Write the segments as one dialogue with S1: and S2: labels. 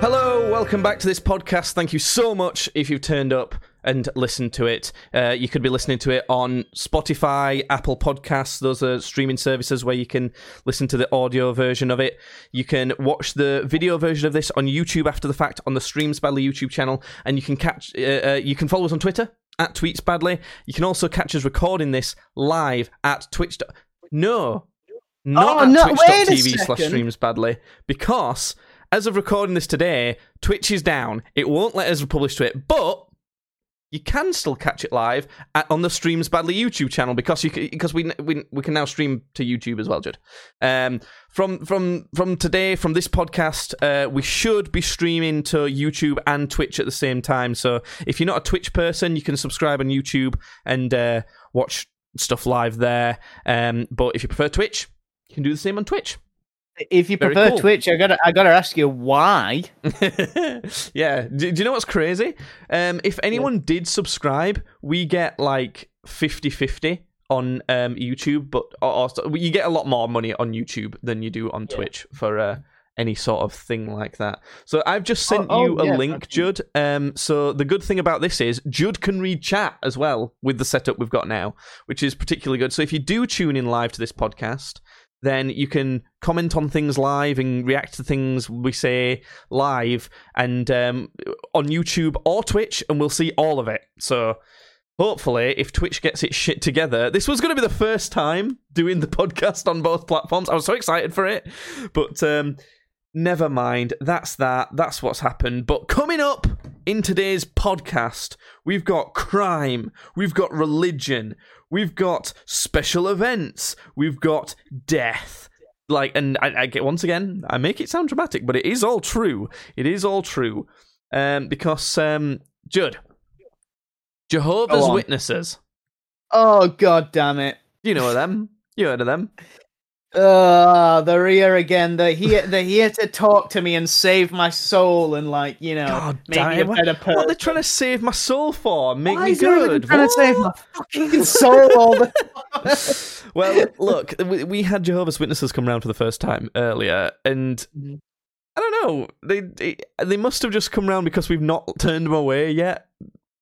S1: Hello, welcome back to this podcast. Thank you so much if you've turned up and listened to it. Uh, you could be listening to it on Spotify, Apple Podcasts. Those are streaming services where you can listen to the audio version of it. You can watch the video version of this on YouTube after the fact on the Streams Badly YouTube channel, and you can catch. Uh, uh, you can follow us on Twitter at Tweets Badly. You can also catch us recording this live at Twitch. No, not
S2: Oh,
S1: at
S2: no, wait
S1: twitch.tv slash streams badly because as of recording this today, Twitch is down. It won't let us publish to it, but you can still catch it live at, on the Streams Badly YouTube channel because you because we, we we can now stream to YouTube as well, Judd. Um, from from from today, from this podcast, uh, we should be streaming to YouTube and Twitch at the same time. So if you're not a Twitch person, you can subscribe on YouTube and uh, watch stuff live there. Um, but if you prefer Twitch, you can do the same on Twitch.
S2: If you
S1: Very
S2: prefer
S1: cool.
S2: Twitch, I gotta I gotta ask you why.
S1: yeah. Do, do you know what's crazy? Um, if anyone did subscribe, we get like 50 50 on um, YouTube, but or, or- you get a lot more money on YouTube than you do on Twitch for uh, any sort of thing like that. So I've just sent
S2: Oh,
S1: you
S2: oh,
S1: a
S2: yeah,
S1: link. Judd. Um, so the good thing about this is Judd can read chat as well with the setup we've got now, which is particularly good. So if you do tune in live to this podcast, then you can comment on things live and react to things we say live and um, on YouTube or Twitch, and we'll see all of it. So hopefully, if Twitch gets its shit together, this was going to be the first time doing the podcast on both platforms. I was so excited for it, but um, never mind. That's that. That's what's happened. But coming up in today's podcast, we've got crime, we've got religion, we've got special events, we've got death. Like, and I, I get once again, I make it sound dramatic, but it is all true. It is all true. Um, because um, Judd, Jehovah's Witnesses.
S2: Oh god damn it.
S1: You know them. You heard of them.
S2: Uh they're here again. They're here they're here to talk to me and save my soul and like, you know,
S1: God
S2: make me a
S1: damn. What,
S2: better
S1: what
S2: person.
S1: are they trying to save my soul for? Make
S2: Why
S1: me good.
S2: trying to save my fucking soul all the
S1: well, look, we, we had Jehovah's Witnesses come round for the first time earlier, and
S2: Mhm.
S1: I don't know. They, they they must have just come round because we've not turned them away yet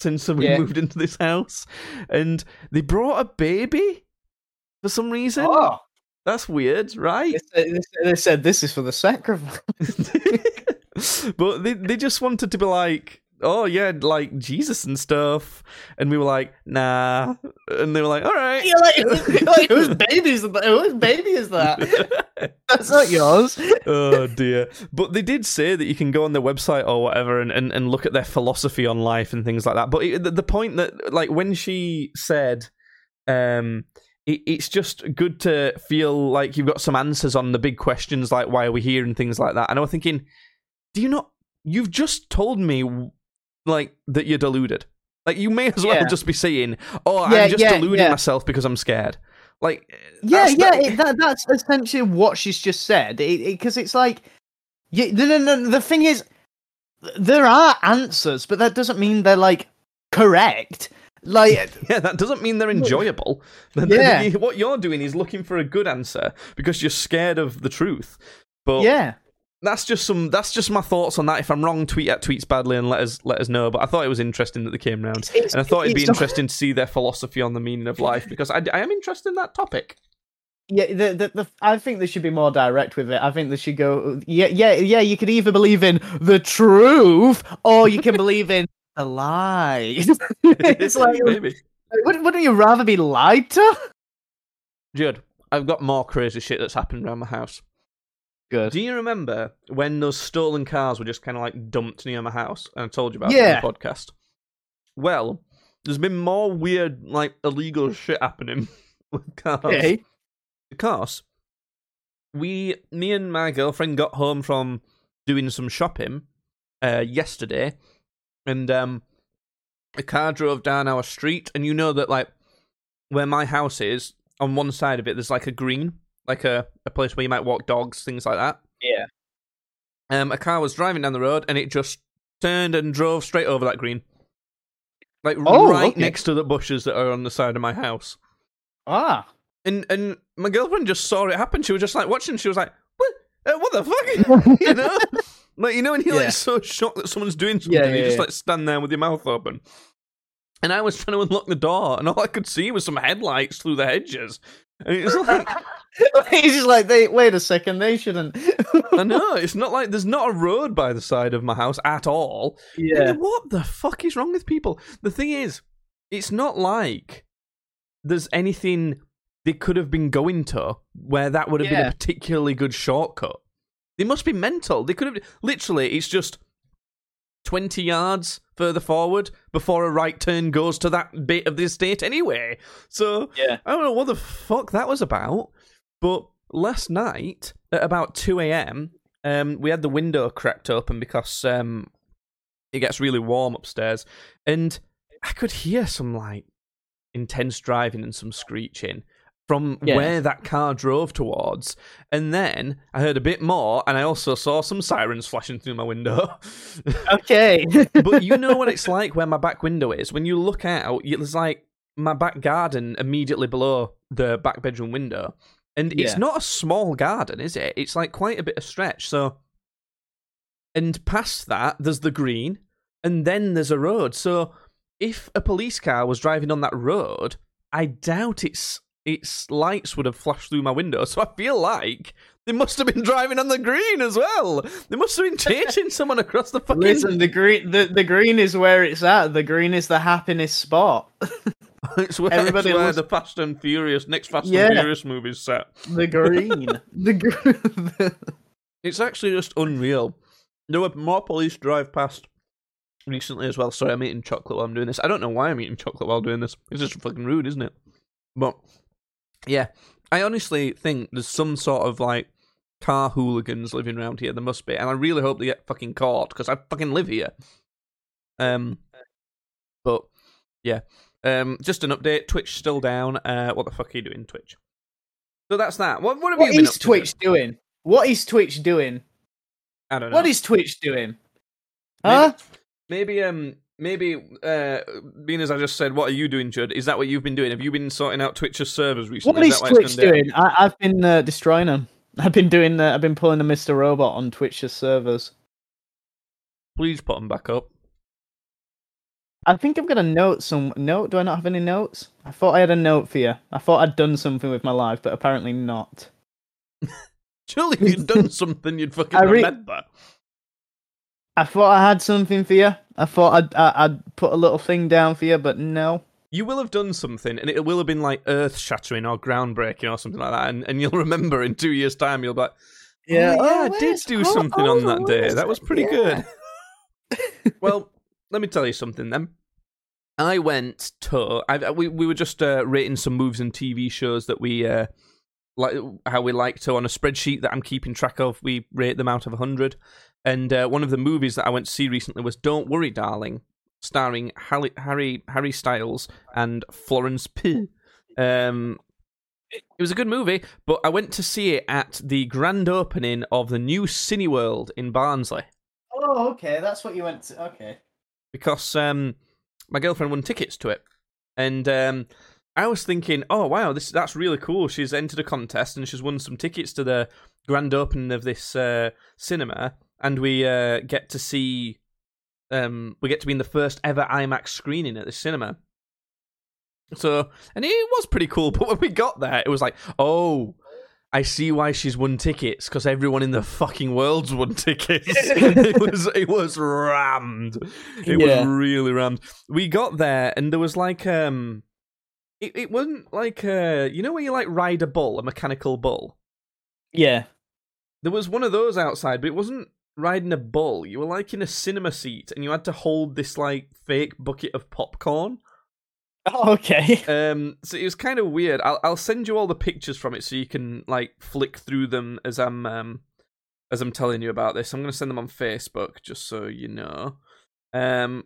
S1: since we
S2: Yeah.
S1: moved into this house, and they brought a baby for some reason.
S2: Oh,
S1: That's weird, right?
S2: they said, they said- this is for the sacrifice.
S1: but they they just wanted to be like, oh yeah, like Jesus and stuff, and we were like, nah, and they were like, all right.
S2: You're like, you're like whose baby is that? Whose baby is that? That's not yours.
S1: oh dear. But they did say that you can go on their website or whatever and, and, and look at their philosophy on life and things like that. But it, the, the point that, like, when she said, um, it, it's just good to feel like you've got some answers on the big questions, like why are we here and things like that. And I was thinking, do you not? You've just told me, like, that you're deluded. Like, you may as well
S2: Yeah.
S1: just be saying, "Oh,
S2: Yeah,
S1: I'm just
S2: yeah,
S1: deluding
S2: yeah.
S1: myself because I'm scared." Like, eh,
S2: Yeah,
S1: that's-
S2: yeah,
S1: that-
S2: it, that, that's essentially what she's just said. Because it's like, yeah, no, no, no. The thing is, there are answers, but that doesn't mean they're like correct. Like,
S1: Yeah, that doesn't mean they're enjoyable.
S2: Yeah.
S1: what you're doing is looking for a good answer because you're scared of the truth. But
S2: yeah,
S1: that's just some. That's just my thoughts on that. If I'm wrong, tweet at tweets badly and let us let us know. But I thought it was interesting that they came round,
S2: It's-
S1: and I thought it'd be
S2: it's not-
S1: interesting to see their philosophy on the meaning of life because I, I am interested in that topic.
S2: yeah. The, the, the, I think they should be more direct with it. I think they should go, yeah, yeah, yeah. You could either believe in the truth or you can believe in the lie. it's like,
S1: maybe.
S2: wouldn't, wouldn't you rather be lied to?
S1: Judd, I've got more crazy shit that's happened around my house.
S2: Good.
S1: Do you remember when those stolen cars were just kind of like dumped near my house? And I told you about it
S2: Yeah.
S1: on the podcast. Well, there's been more weird, like illegal shit happening with cars.
S2: Okay.
S1: Because we, me and my girlfriend got home from doing some shopping uh, yesterday, and um, a car drove down our street, and you know that like where my house is, on one side of it, there's like a green, like a, a place where you might walk dogs, things like that.
S2: Yeah.
S1: Um, a car was driving down the road, and it just turned and drove straight over that green, like
S2: Oh,
S1: right
S2: okay.
S1: next to the bushes that are on the side of my house.
S2: Ah.
S1: And and my girlfriend just saw it happen. She was just like watching. She was like, "What? Uh, what the fuck?" you know. Like you know, when you're
S2: Yeah.
S1: like so shocked that someone's doing something,
S2: Yeah,
S1: and you
S2: yeah,
S1: just
S2: yeah.
S1: like stand there with your mouth open. And I was trying to unlock the door, and all I could see was some headlights through the hedges. And it's like
S2: He's just like, they wait a second, they shouldn't.
S1: I know it's not like there's not a road by the side of my house at all.
S2: yeah.
S1: And what the fuck is wrong with people? The thing is, it's not like there's anything they could have been going to where that would have been a particularly good shortcut. They must be mental. They could have literally. It's just twenty yards further forward before a right turn goes to that bit of the estate anyway. So
S2: Yeah.
S1: I don't know what the fuck that was about. But last night at about two a.m., um, we had the window cracked open because um, it gets really warm upstairs, and I could hear some like intense driving and some screeching from
S2: Yeah.
S1: where that car drove towards. And then I heard a bit more, and I also saw some sirens flashing through my window.
S2: Okay.
S1: but you know what it's like where my back window is. When you look out, there's like my back garden immediately below the back bedroom window. And it's not a small garden, is it? It's like quite a bit of stretch. So, and past that, there's the green, and then there's a road. So, if a police car was driving on that road, I doubt its its lights would have flashed through my window. So, I feel like they must have been driving on the green as well. They must have been chasing someone across the fucking.
S2: Listen, the green, the, the green is where it's at. The green is the happiness spot.
S1: It's where,
S2: Everybody
S1: it's where
S2: loves-
S1: the Fast and Furious next Fast
S2: Yeah.
S1: and Furious movie's set.
S2: The green. the green.
S1: It's actually just unreal. There were more police drive past recently as well. Sorry, I'm eating chocolate while I'm doing this. I don't know why I'm eating chocolate while doing this. It's just fucking rude, isn't it? But yeah, I honestly think there's some sort of like car hooligans living around here. There must be, and I really hope they get fucking caught because I fucking live here. Um, but yeah, um, just an update. Twitch still down. Uh, what the fuck are you doing, Twitch? So that's that. What what have
S2: What
S1: you been
S2: is
S1: up to?
S2: Twitch doing? What is Twitch doing?
S1: I don't know.
S2: What is Twitch doing?
S1: Maybe-
S2: Huh?
S1: Maybe um maybe uh being as I just said, what are you doing, Judd? Is that what you've been doing? Have you been sorting out Twitch's servers recently?
S2: What is
S1: that
S2: Twitch
S1: down?
S2: doing? I, I've been uh, destroying them. I've been doing. Uh, I've been pulling a Mr. Robot on Twitch's servers.
S1: Please put them back up.
S2: I think I've got a note. Some note? Do I not have any notes? I thought I had a note for you. I thought I'd done something with my life, but apparently not.
S1: Surely if you'd done something you'd fucking
S2: I re-
S1: remember.
S2: I thought I had something for you. I thought I'd I, I'd put a little thing down for you, but no.
S1: You will have done something and it will have been like earth shattering or groundbreaking or something like that, and, and you'll remember in two years' time you'll be like
S2: Yeah.
S1: Oh, yeah,
S2: Oh,
S1: I did do
S2: oh,
S1: something
S2: oh,
S1: on that day. That was pretty
S2: Yeah.
S1: good. well, let me tell you something then. I went to I, we we were just uh, rating some movies and TV shows that we uh, like how we like to on a spreadsheet that I'm keeping track of. We rate them out of hundred, and uh, one of the movies that I went to see recently was "Don't Worry, Darling," starring Harry Harry, Harry Styles and Florence Pugh. Um, it was a good movie, but I went to see it at the grand opening of the new Cineworld in Barnsley
S2: Oh, okay. That's what you went to. Okay.
S1: because um, my girlfriend won tickets to it, and um, I was thinking, oh wow, this that's really cool. She's entered a contest and she's won some tickets to the grand opening of this uh, cinema, and we uh, get to see, um, we get to be in the first ever IMAX screening at the cinema. So, and it was pretty cool. But when we got there, it was like, oh. I see why she's won tickets because everyone in the fucking world's won tickets. it was it was rammed. It
S2: Yeah.
S1: was really rammed. We got there and there was like um, it it wasn't like uh, you know where you like ride a bull, a mechanical bull.
S2: Yeah.
S1: There was one of those outside, but it wasn't riding a bull. You were like in a cinema seat and you had to hold this like fake bucket of popcorn.
S2: Oh, okay.
S1: Um, so it was kind of weird. I'll I'll send you all the pictures from it so you can like flick through them as I'm um as I'm telling you about this. I'm gonna send them on Facebook just so you know. Um,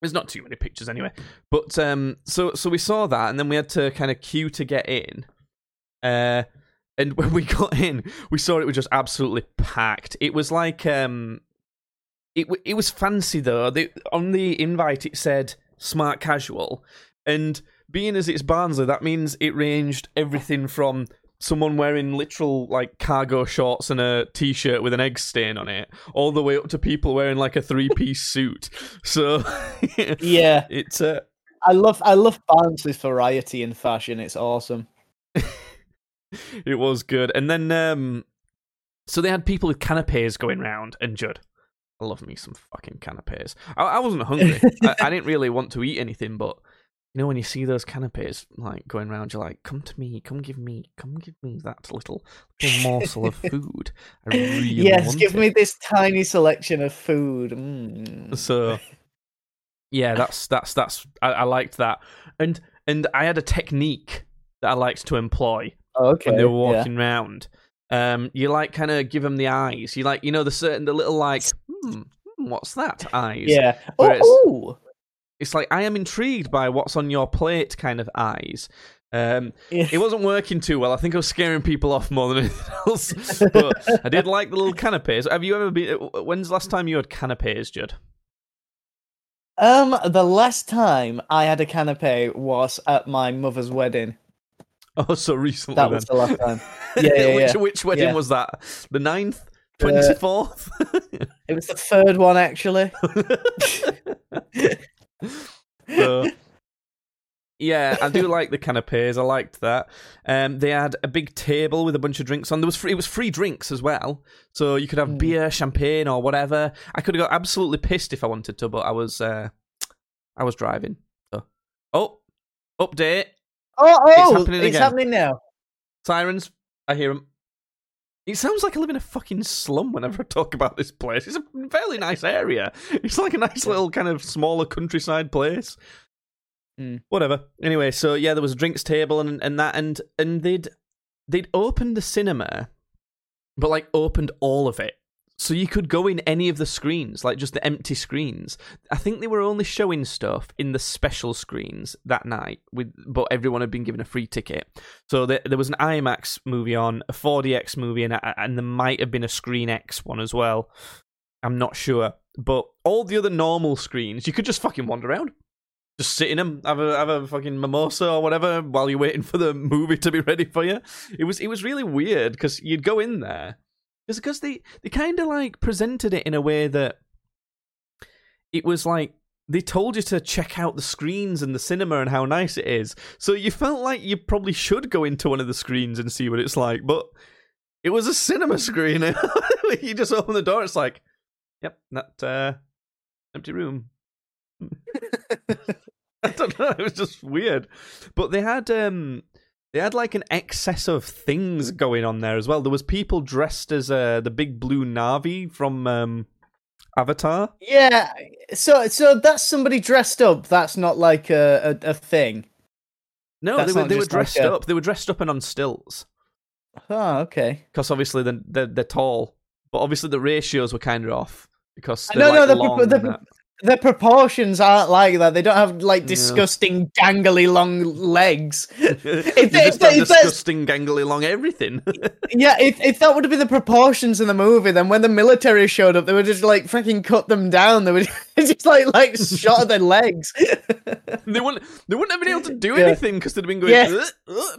S1: there's not too many pictures anyway, but um, so so we saw that and then we had to kind of queue to get in. Uh, and when we got in, we saw it was just absolutely packed. It was like um, it it was fancy though. The, on the invite it said smart casual, and being as it's Barnsley, that means it ranged everything from someone wearing literal like cargo shorts and a t-shirt with an egg stain on it, all the way up to people wearing like a three-piece suit. So
S2: Yeah,
S1: it's uh,
S2: I love I love Barnsley's variety in fashion. It's awesome.
S1: it was good. And then um so they had people with canapes going round and Judd. I love me some fucking canapes. I, I wasn't hungry. I, I didn't really want to eat anything, but you know when you see those canapes like going round, you're like, "Come to me, come give me, come give me that little, little morsel of food." I really
S2: yes, give
S1: it."
S2: me this tiny selection of food. Mm.
S1: So yeah, that's that's that's I, I liked that, and and I had a technique that I liked to employ
S2: Okay.
S1: when they were
S2: yeah.
S1: walking round. Um, you like kind of give them the eyes. You like you know the certain the little like hmm, hmm, what's that eyes?
S2: Yeah. Oh, ooh.
S1: It's like I am intrigued by what's on your plate kind of eyes. Um,
S2: Yeah.
S1: it wasn't working too well. I think I was scaring people off more than anything else. but I did like the little canapes. Have you ever been? When's the last time you had canapes, Judd?
S2: Um, the last time I had a canapé was at my mother's wedding.
S1: Oh, so recently.
S2: That
S1: then.
S2: was the last time. Yeah, yeah,
S1: which
S2: yeah.
S1: which wedding
S2: Yeah.
S1: was that? The 9th?
S2: Uh,
S1: 24th?
S2: It was the third one actually.
S1: So, yeah, I do like the canapes. I liked that. Um, they had a big table with a bunch of drinks on. There was free, it was free drinks as well, so you could have
S2: Mm.
S1: beer, champagne, or whatever. I could have got absolutely pissed if I wanted to, but I was uh, I was driving. So, oh, update
S2: Oh, oh,
S1: happening
S2: it's happening now.
S1: sirens. I hear them. It sounds like I live in a fucking slum whenever I talk about this place. It's a fairly nice area. It's like a nice little kind of smaller countryside place.
S2: Mm.
S1: Whatever. Anyway, so yeah, there was a drinks table and and that and and they'd they'd opened the cinema, but like opened all of it. So you could go in any of the screens, like just the empty screens. I think they were only showing stuff in the special screens that night, with but everyone had been given a free ticket. So there, there was an IMAX movie on, a 4DX movie, and, and there might have been a Screen X one as well. I'm not sure. But all the other normal screens, you could just fucking wander around. Just sit in them, have a have a fucking mimosa or whatever while you're waiting for the movie to be ready for you. It was it was really weird because you'd go in there because because they they kind of like presented it in a way that it was like they told you to check out the screens and the cinema and how nice it is. So you felt like you probably should go into one of the screens and see what it's like, but it was a cinema screen. you just open the door, it's like, yep, that uh, empty room. I don't know. It was just weird, but they had um, they had like an excess of things going on there as well. There was people dressed as uh, the big blue Navi from um, Avatar.
S2: Yeah. So so that's somebody dressed up. That's not like a a, a thing.
S1: No,
S2: That's
S1: they were they were
S2: just like
S1: dressed
S2: a-
S1: up. They were dressed up and on stilts
S2: Oh, okay.
S1: because obviously they're, they're they're tall, but obviously the ratios were kind of off because
S2: No,
S1: they're
S2: no,
S1: like
S2: the-
S1: long.
S2: the-. The proportions aren't like that. They don't have like disgusting gangly long legs. if-
S1: just
S2: if- if that's-
S1: disgusting gangly long everything.
S2: Yeah, if if that would have been the proportions in the movie, then when the military showed up, they would just like freaking cut them down. They would just like like shot at their legs.
S1: they wouldn't they wouldn't have been able to do
S2: Yeah.
S1: anything because they'd have been going
S2: Yeah.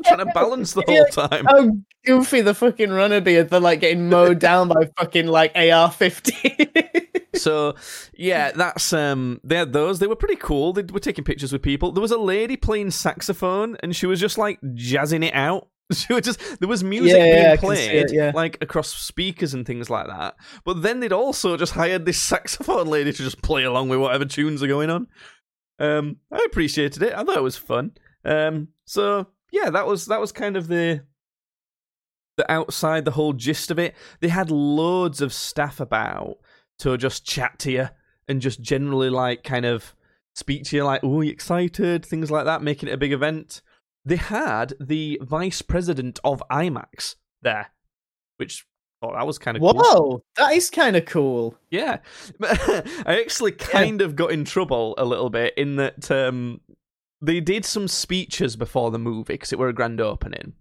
S1: Trying to balance the whole time.
S2: How goofy the fucking runner be if they're like getting mowed down by fucking like AR fifty.
S1: So yeah, that's um they had those. They were pretty cool. They were taking pictures with people. There was a lady playing saxophone and she was just like jazzing it out. She was just there was music
S2: Yeah, yeah,
S1: being
S2: see
S1: played
S2: it, yeah.
S1: like across speakers and things like that. But then they'd also just hired this saxophone lady to just play along with whatever tunes are going on. Um I appreciated it. I thought it was fun. Um so yeah, that was that was kind of the the outside the whole gist of it. They had loads of staff about to just chat to you and just generally like kind of speak to you like, oh, you excited? Things like that, making it a big event. They had the vice president of IMAX there, which oh, that was kind of cool.
S2: Whoa, that is kind of cool.
S1: Yeah. I actually kind of got in trouble a little bit in that um, they did some speeches before the movie because it were a grand opening.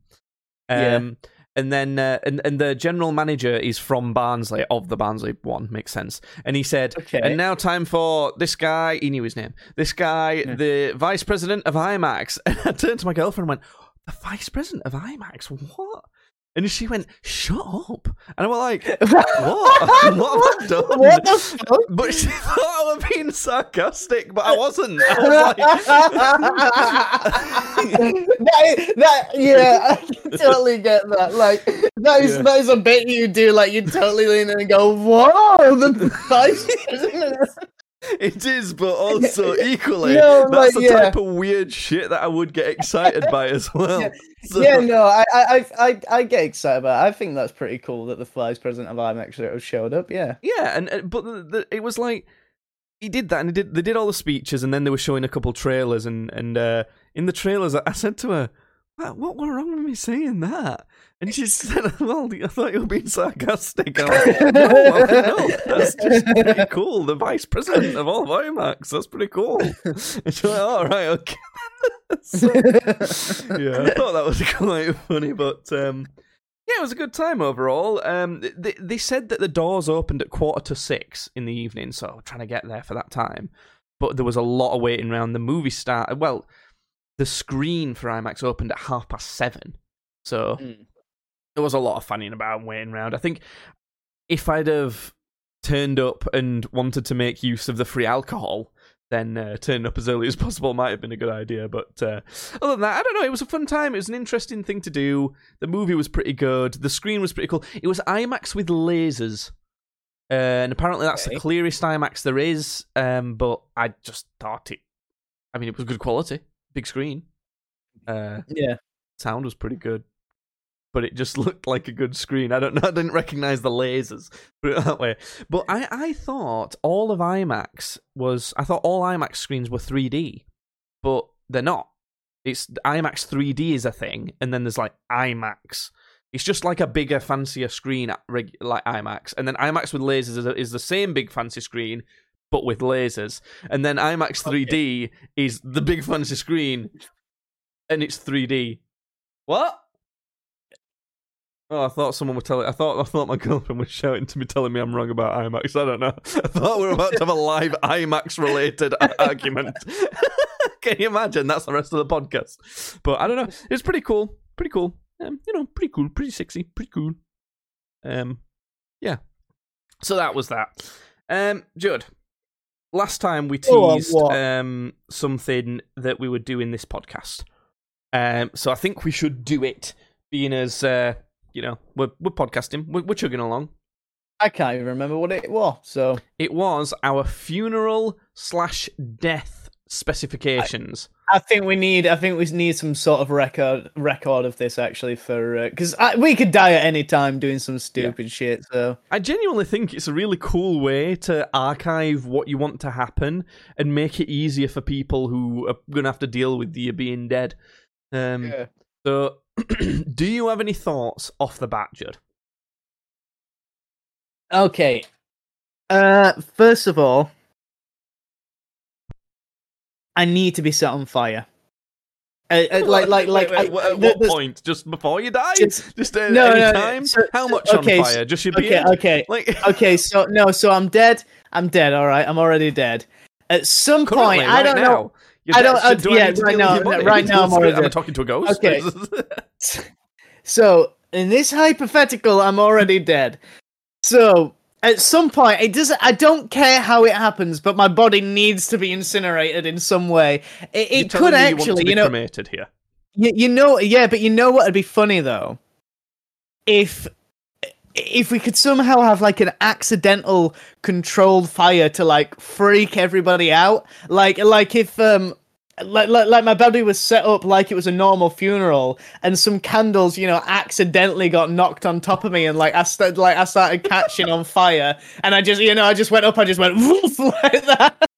S1: Um,
S2: Yeah.
S1: And then, uh, and, and the general manager is from Barnsley, of the Barnsley one, makes sense. And he said,
S2: Okay.
S1: and now time for this guy, he knew his name, this guy,
S2: Yeah.
S1: the vice president of IMAX. And I turned to my girlfriend and went, the vice president of IMAX. What? And she went, "Shut up!" And I was like, "What? what have I done?"
S2: What the fuck?
S1: But she thought I was being sarcastic, but I wasn't. I was like,
S2: that, that, yeah, I totally get that. Like that is
S1: Yeah.
S2: that is a bit you do. Like you totally lean in and go, "Whoa, the vice president."
S1: It is, but also equally,
S2: No,
S1: that's
S2: like,
S1: the
S2: yeah.
S1: type of weird shit that I would get excited by as well.
S2: Yeah.
S1: So-
S2: yeah, no, I, I, I, I, get excited about. It. I think that's pretty cool that the vice president of IMAX showed up. Yeah,
S1: yeah, and, but the, the, it was like he did that, and he did they did all the speeches, and then they were showing a couple trailers, and and uh, in the trailers, I, I said to her, "What what went wrong with me saying that?" And she said, "Well, I thought you were being sarcastic." I'm like, no, well, no, that's just pretty cool. The vice president of all of IMAX, that's pretty cool. And she's like, "All right, okay." So- yeah, I thought that was quite funny, but um, yeah, it was a good time overall. Um, they, they said that the doors opened at quarter to six in the evening, so trying to get there for that time. But there was a lot of waiting around. The movie started. Well, the screen for IMAX opened at half past seven, so
S2: Mm.
S1: There was a lot of fanning about and waiting around. I think if I'd have turned up and wanted to make use of the free alcohol, then uh, turning up as early as possible might have been a good idea. But uh, other than that, I don't know. It was a fun time. It was an interesting thing to do. The movie was pretty good. The screen was pretty cool. It was IMAX with lasers. Uh, and apparently that's
S2: Okay.
S1: the clearest IMAX there is. Um, but I just thought it. I mean, it was good quality, big screen. Uh,
S2: yeah.
S1: sound was pretty good, but it just looked like a good screen. I don't know. I didn't recognize the lasers, put it that way. But I, I thought all of IMAX was. I thought all IMAX screens were 3D, but they're not. It's IMAX 3D is a thing, and then there's like IMAX. It's just like a bigger, fancier screen, like IMAX, and then IMAX with lasers is, is the same big fancy screen, but with lasers. And then IMAX 3D is the big fancy screen, and it's 3D. What? Oh, I thought someone was telling. I thought I thought my girlfriend was shouting to me, telling me I'm wrong about IMAX. I don't know. I thought we were about to have a live IMAX related argument. Can you imagine? That's the rest of the podcast. But I don't know. It's pretty cool. Pretty cool. Um, you know, pretty cool. Pretty sexy. Pretty cool. Um, yeah. So that was that. Um, Judd. Last time we teased
S2: what?
S1: um something that we would do in this podcast. Um, so I think we should do it, being as uh, you know, we're we're podcasting, we're, we're chugging along.
S2: I can't even remember what it was. So
S1: It was our funeral slash death specifications.
S2: I think we need. I think we need some sort of record record of this actually for because we could die at any time doing some stupid shit. So
S1: I genuinely think it's a really cool way to archive what you want to happen and make it easier for people who are going to have to deal with you being dead. Um,
S2: yeah.
S1: So, do you have any thoughts off the bat, Judd?
S2: Okay. Uh, first of all, I need to be set on fire. Uh, uh, like, like, like.
S1: Wait, wait,
S2: I-
S1: at what point? Just before you die?
S2: Just-
S1: Just
S2: No,
S1: any
S2: no,
S1: time?
S2: so-
S1: How much
S2: okay,
S1: on fire? Just your
S2: Okay,
S1: beard?
S2: okay,
S1: Like,
S2: okay. So no, so I'm dead. I'm dead. All right, I'm already dead. At some
S1: currently,
S2: point,
S1: right
S2: I don't
S1: now.
S2: know. I don't- uh,
S1: do I
S2: yeah,
S1: to
S2: right now-
S1: with your body?
S2: right now I'm already
S1: I'm talking to a ghost.
S2: Okay. So in this hypothetical, I'm already dead. So at some point, it doesn't. I don't care how it happens, but my body needs to be incinerated in some way. It, it could
S1: me you want to
S2: actually,
S1: be
S2: you know,
S1: cremated here.
S2: you, you know, yeah, but you know what would be funny though, if if we could somehow have like an accidental controlled fire to like freak everybody out, like like if um. Like, like, like my body was set up like it was a normal funeral, and some candles, you know, accidentally got knocked on top of me, and like I started, like I started catching on fire, and I just, you know, I just went up, I just went like that.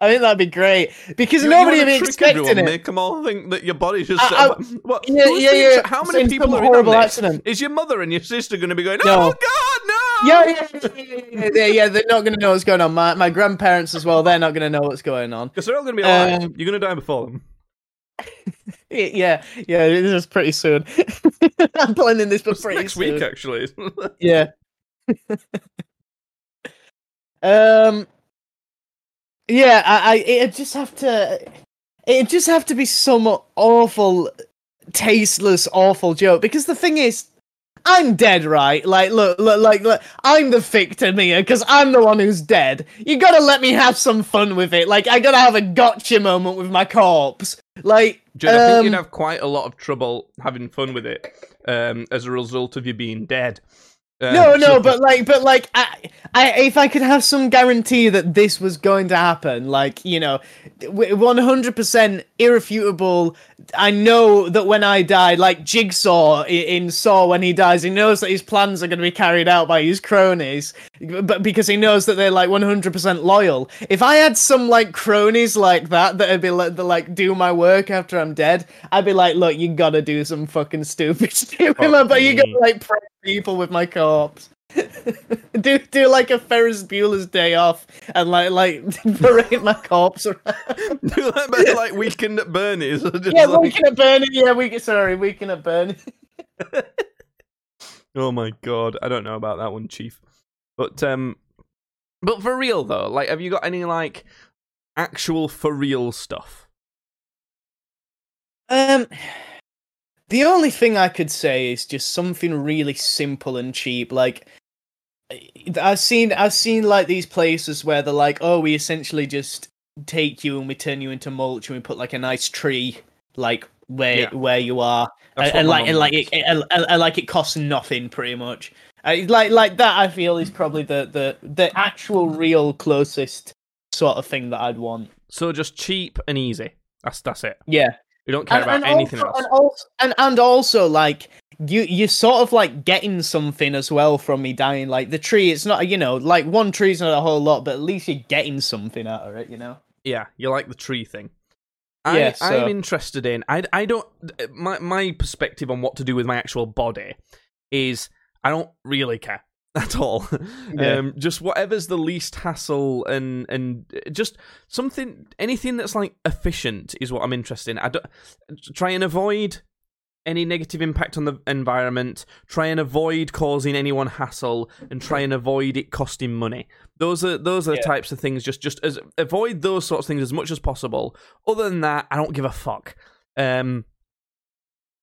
S2: I think that'd be great because
S1: You-
S2: nobody would be expecting
S1: everyone,
S2: it.
S1: Make them all think that your body's just.
S2: I- I-
S1: what,
S2: Yeah, yeah, yeah.
S1: How many people are in on
S2: horrible
S1: this? Is your mother and your sister going to be going?
S2: No.
S1: Oh God, no!
S2: Yeah, yeah, yeah, yeah, yeah, yeah, They're not gonna know what's going on. My my grandparents as well. They're not gonna know what's going on.
S1: Because they're all going to be alive.
S2: Um,
S1: You're going to die before them.
S2: Yeah, yeah. This is pretty soon. I'm planning this for pretty
S1: next
S2: soon.
S1: week, actually.
S2: Yeah. um. Yeah, I, I, I just have to. It'd just have to be some awful, tasteless, awful joke. Because the thing is, I'm dead, right? Like, look, look, like, look, I'm the victim here because I'm the one who's dead. You gotta let me have some fun with it. Like, I gotta have a gotcha moment with my corpse. Like,
S1: Judd, I think
S2: um,
S1: you'd have quite a lot of trouble having fun with it um, as a result of you being dead. Um,
S2: no, no,
S1: so-
S2: but like, but like, I, I, if I could have some guarantee that this was going to happen, like, you know, one hundred percent irrefutable. I know that when I die, like Jigsaw i- in Saw, when he dies, he knows that his plans are going to be carried out by his cronies, but because he knows that they're like one hundred percent loyal. If I had some like cronies like that that'd be like, that, like do my work after I'm dead, I'd be like, look, you gotta do some fucking stupid shit, but you gotta like pray people with my corpse. do do like a Ferris Bueller's day off and like like parade my corpse around.
S1: Do that bit like Weekend at Bernie's. just
S2: yeah,
S1: like-
S2: weekend at Bernie. Yeah, we sorry, weekend at Bernie.
S1: Oh my god, I don't know about that one, Chief. But um, but for real though, like, have you got any like actual for real stuff?
S2: Um, the only thing I could say is just something really simple and cheap. Like eh, I've seen, I've seen like these places where they're like, oh, we essentially just take you and we turn you into mulch and we put like a nice tree like where
S1: Yeah.
S2: where you are and, and like and like it, and, and- like it costs nothing pretty much. I, like like that, I feel is probably the the the actual real closest sort of thing that I'd want.
S1: So just cheap and easy. That's that's it.
S2: Yeah.
S1: We don't care about anything
S2: also,
S1: else.
S2: And also, and, and also, like you, you're sort of like getting something as well from me dying. Like the tree, it's not you know, like one tree's not a whole lot, but at least you're getting something out of it, you know.
S1: Yeah, you like the tree thing. I,
S2: Yeah, so-
S1: I'm interested in. I, I don't. My my perspective on what to do with my actual body is I don't really care at all.
S2: Yeah.
S1: um, just whatever's the least hassle and and just something anything that's like efficient is what I'm interested in. I don't try and avoid any negative impact on the environment. Try and avoid causing anyone hassle, and try and avoid it costing money. Those are those are the types of things. Just just as avoid those sorts of things as much as possible. Other than that, I don't give a fuck. Um,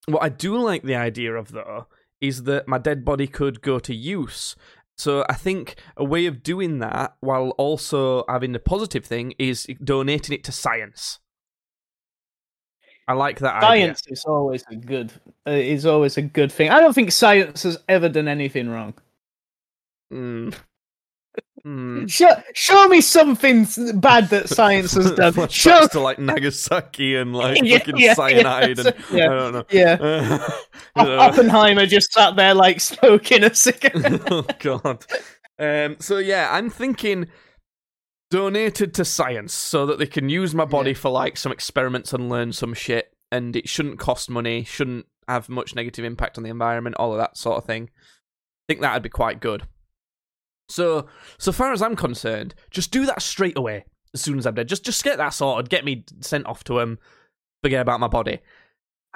S1: what I do like the idea of though is that my dead body could go to use. So I think a way of doing that while also having the positive thing is donating it to science. I like that idea.
S2: Science is always a good, uh, is always a good thing. I don't think science has ever done anything wrong.
S1: Mm. Mm.
S2: Show, show me something bad that science has done.
S1: Flashbacks
S2: Show,
S1: to like Nagasaki and like
S2: Yeah,
S1: fucking
S2: yeah, yeah,
S1: cyanide and
S2: yeah,
S1: I don't know.
S2: yeah.
S1: Uh,
S2: Op- Oppenheimer just sat there like smoking a cigarette.
S1: oh god. Um, so yeah, I'm thinking donated to science so that they can use my body
S2: Yeah.
S1: for like some experiments and learn some shit, and it shouldn't cost money, shouldn't have much negative impact on the environment, all of that sort of thing. I think that'd be quite good. So, so far as I'm concerned, just do that straight away as soon as I'm dead. Just, just get that sorted. Get me sent off to him. Forget about my body.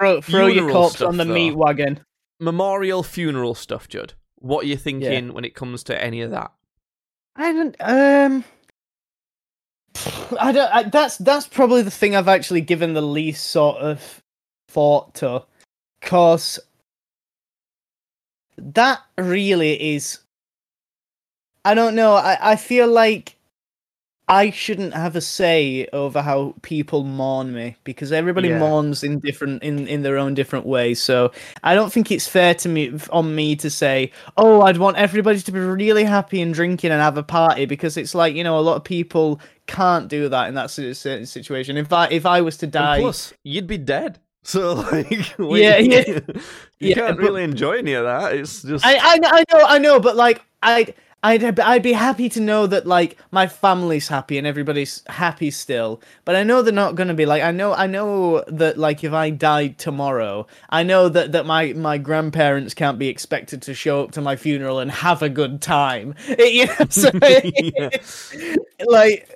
S2: Throw, throw your corpse
S1: stuff,
S2: on the
S1: though.
S2: meat wagon.
S1: Memorial funeral stuff, Judd. What are you thinking when it comes to any of that?
S2: I don't. Um. I don't. I, that's that's probably the thing I've actually given the least sort of thought to, cause that really is. I don't know. I I feel like I shouldn't have a say over how people mourn me because everybody
S1: Yeah.
S2: mourns in different in in their own different ways. So I don't think it's fair to me on me to say, "Oh, I'd want everybody to be really happy and drinking and have a party," because it's like you know a lot of people can't do that in that si- situation. If I if I was to die,
S1: plus, you'd be dead. So like, we-
S2: Yeah, yeah.
S1: you
S2: Yeah,
S1: can't really enjoy any of that. It's just
S2: I, I I know I know, but like I'd I'd I'd be happy to know that like my family's happy and everybody's happy still. But I know they're not gonna be like I know I know that like if I died tomorrow, I know that that my my grandparents can't be expected to show up to my funeral and have a good time. You know, so,
S1: Yeah.
S2: like